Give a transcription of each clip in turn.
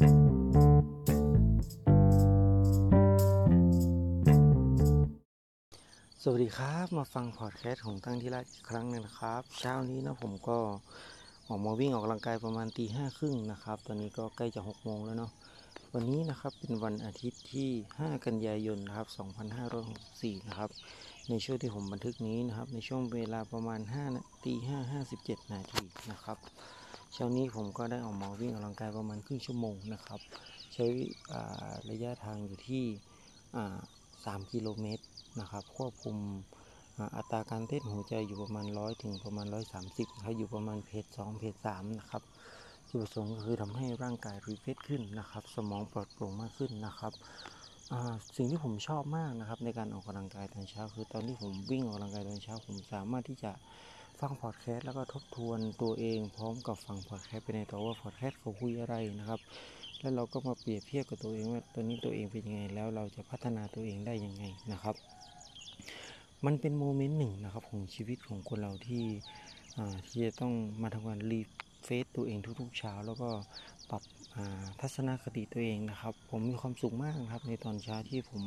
สวัสดีครับมาฟังพอดแคสต์ของตั้งที่รักอีกครั้งหนึงนะครับ เช้านี้นะผมก็ออกมาวิ่งออกกำลังกายประมาณตีห้าครึ่งนะครับ ตอนนี้ก็ใกล้จะหกโมงแล้วเนาะวันนี้นะครับเป็นวันอาทิตย์ที่ 5 กันยายนนะครับ2564นะครับในช่วงที่ผมบันทึกนี้นะครับ ในช่วงเวลาประมาณ5นาที5 57 นาทีนะครับ เช้านี้ผมก็ได้ออกมาวิ่งออกกำลังกายประมาณครึ่งชั่วโมงนะครับ ใช้ระยะทางอยู่ที่ 3 กิโลเมตรนะครับ ควบคุมอัตราการเต้นหัวใจอยู่ประมาณ 100 ถึงประมาณ 130นะครับอยู่ประมาณ pace 2 pace 3นะครับจุดประสงค์ก็คือทำให้ร่างกาย refresh ขึ้นนะครับ สมองปลอดโปร่งมากขึ้นนะครับ สิ่งที่ผมชอบมากนะครับ ในการออกกำลังกายตอนเช้า คือตอนที่ผมวิ่งออกกำลังกายตอนเช้า ผมสามารถที่จะฟังพอดแคสต์แล้วก็ทบทวนตัวเองพร้อมกับฟังพอดแคสต์ไปในตัวว่าพอดแคสต์เขาคุยอะไรนะครับ แล้วเราก็มาเปรียบเทียบกับตัวเองว่าตัวนี้ตัวเองเป็นยังไง แล้วเราจะพัฒนาตัวเองได้ยังไงนะครับ มันเป็น moment หนึ่งนะครับของชีวิตของคนเราที่ที่จะต้องมาทำการ refresh ตัวเองทุกๆเช้า แล้วก็ปรับทัศนคติตัวเองนะครับ ผมมีความสุขมากครับ ในตอนเช้าที่ผม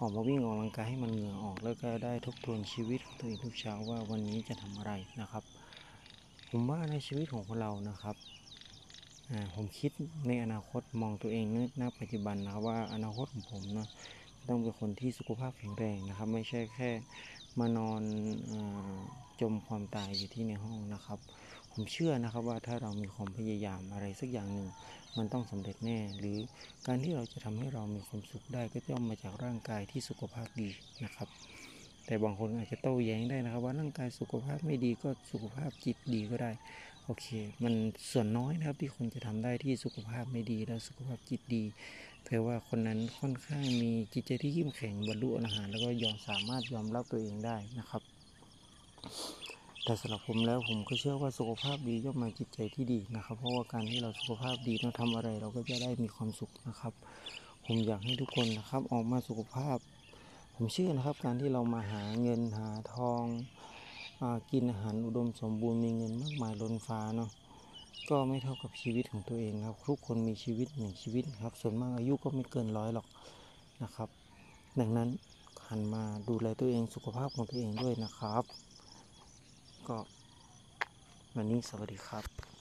ออกมาวิ่งออกกำลังกายให้มันเหงื่อออก แล้วก็ได้ทบทวนชีวิตตัวเองทุกเช้าว่าวันนี้จะทำอะไรนะครับ ผมว่าในชีวิตของคนเรานะครับผมคิดในอนาคตมองตัวเองณณปัจจุบันนะครับว่าอนาคตของผมนะต้องเป็นคนที่สุขภาพแข็งแรงนะครับ ไม่ใช่แค่มานอนอจมความตายอยู่ที่ในห้องนะครับผมเชื่อนะครับว่าถ้าเรามีความพยายามอะไรสักอย่างหนึ่ง มันต้องสำเร็จแน่ หรือการที่เราจะทำให้เรามีความสุขได้ก็ย่อมมาจากร่างกายที่สุขภาพดีนะครับ แต่บางคนอาจจะโต้แย้งได้นะครับว่าร่างกายสุขภาพไม่ดีก็สุขภาพจิตดีก็ได้โอเค มันส่วนน้อยนะครับที่คนจะทำได้ที่สุขภาพไม่ดีแล้วสุขภาพจิตดีแปลว่าคนนั้นค่อนข้างมีจิตใจที่เข้มแข็งบรรลุอรหันต์แล้วก็ยอมสามารถยอมรับตัวเองได้นะครับ แต่สำหรับผมแล้วผมก็เชื่อว่าสุขภาพดีย่อมมาจิตใจที่ดีนะครับ เพราะว่าการที่เราสุขภาพดีเราทำอะไรเราก็จะได้มีความสุขนะครับ ผมอยากให้ทุกคนนะครับออกมาสุขภาพ ผมเชื่อนะครับ การที่เรามาหาเงินหาทองอกินอาหารอุดมสมบูรณ์มีเงินมากมายล้นฟ้าเนาะก็ไม่เท่ากับชีวิตของตัวเองครับทุกคนมีชีวิตหนึ่งชีวิตครับ ส่วนมากอายุก็ไม่เกินร้อยหรอกนะครับ ดังนั้นหันมาดูแลตัวเองสุขภาพของตัวเองด้วยนะครับ ก็วันนี้สวัสดีครับ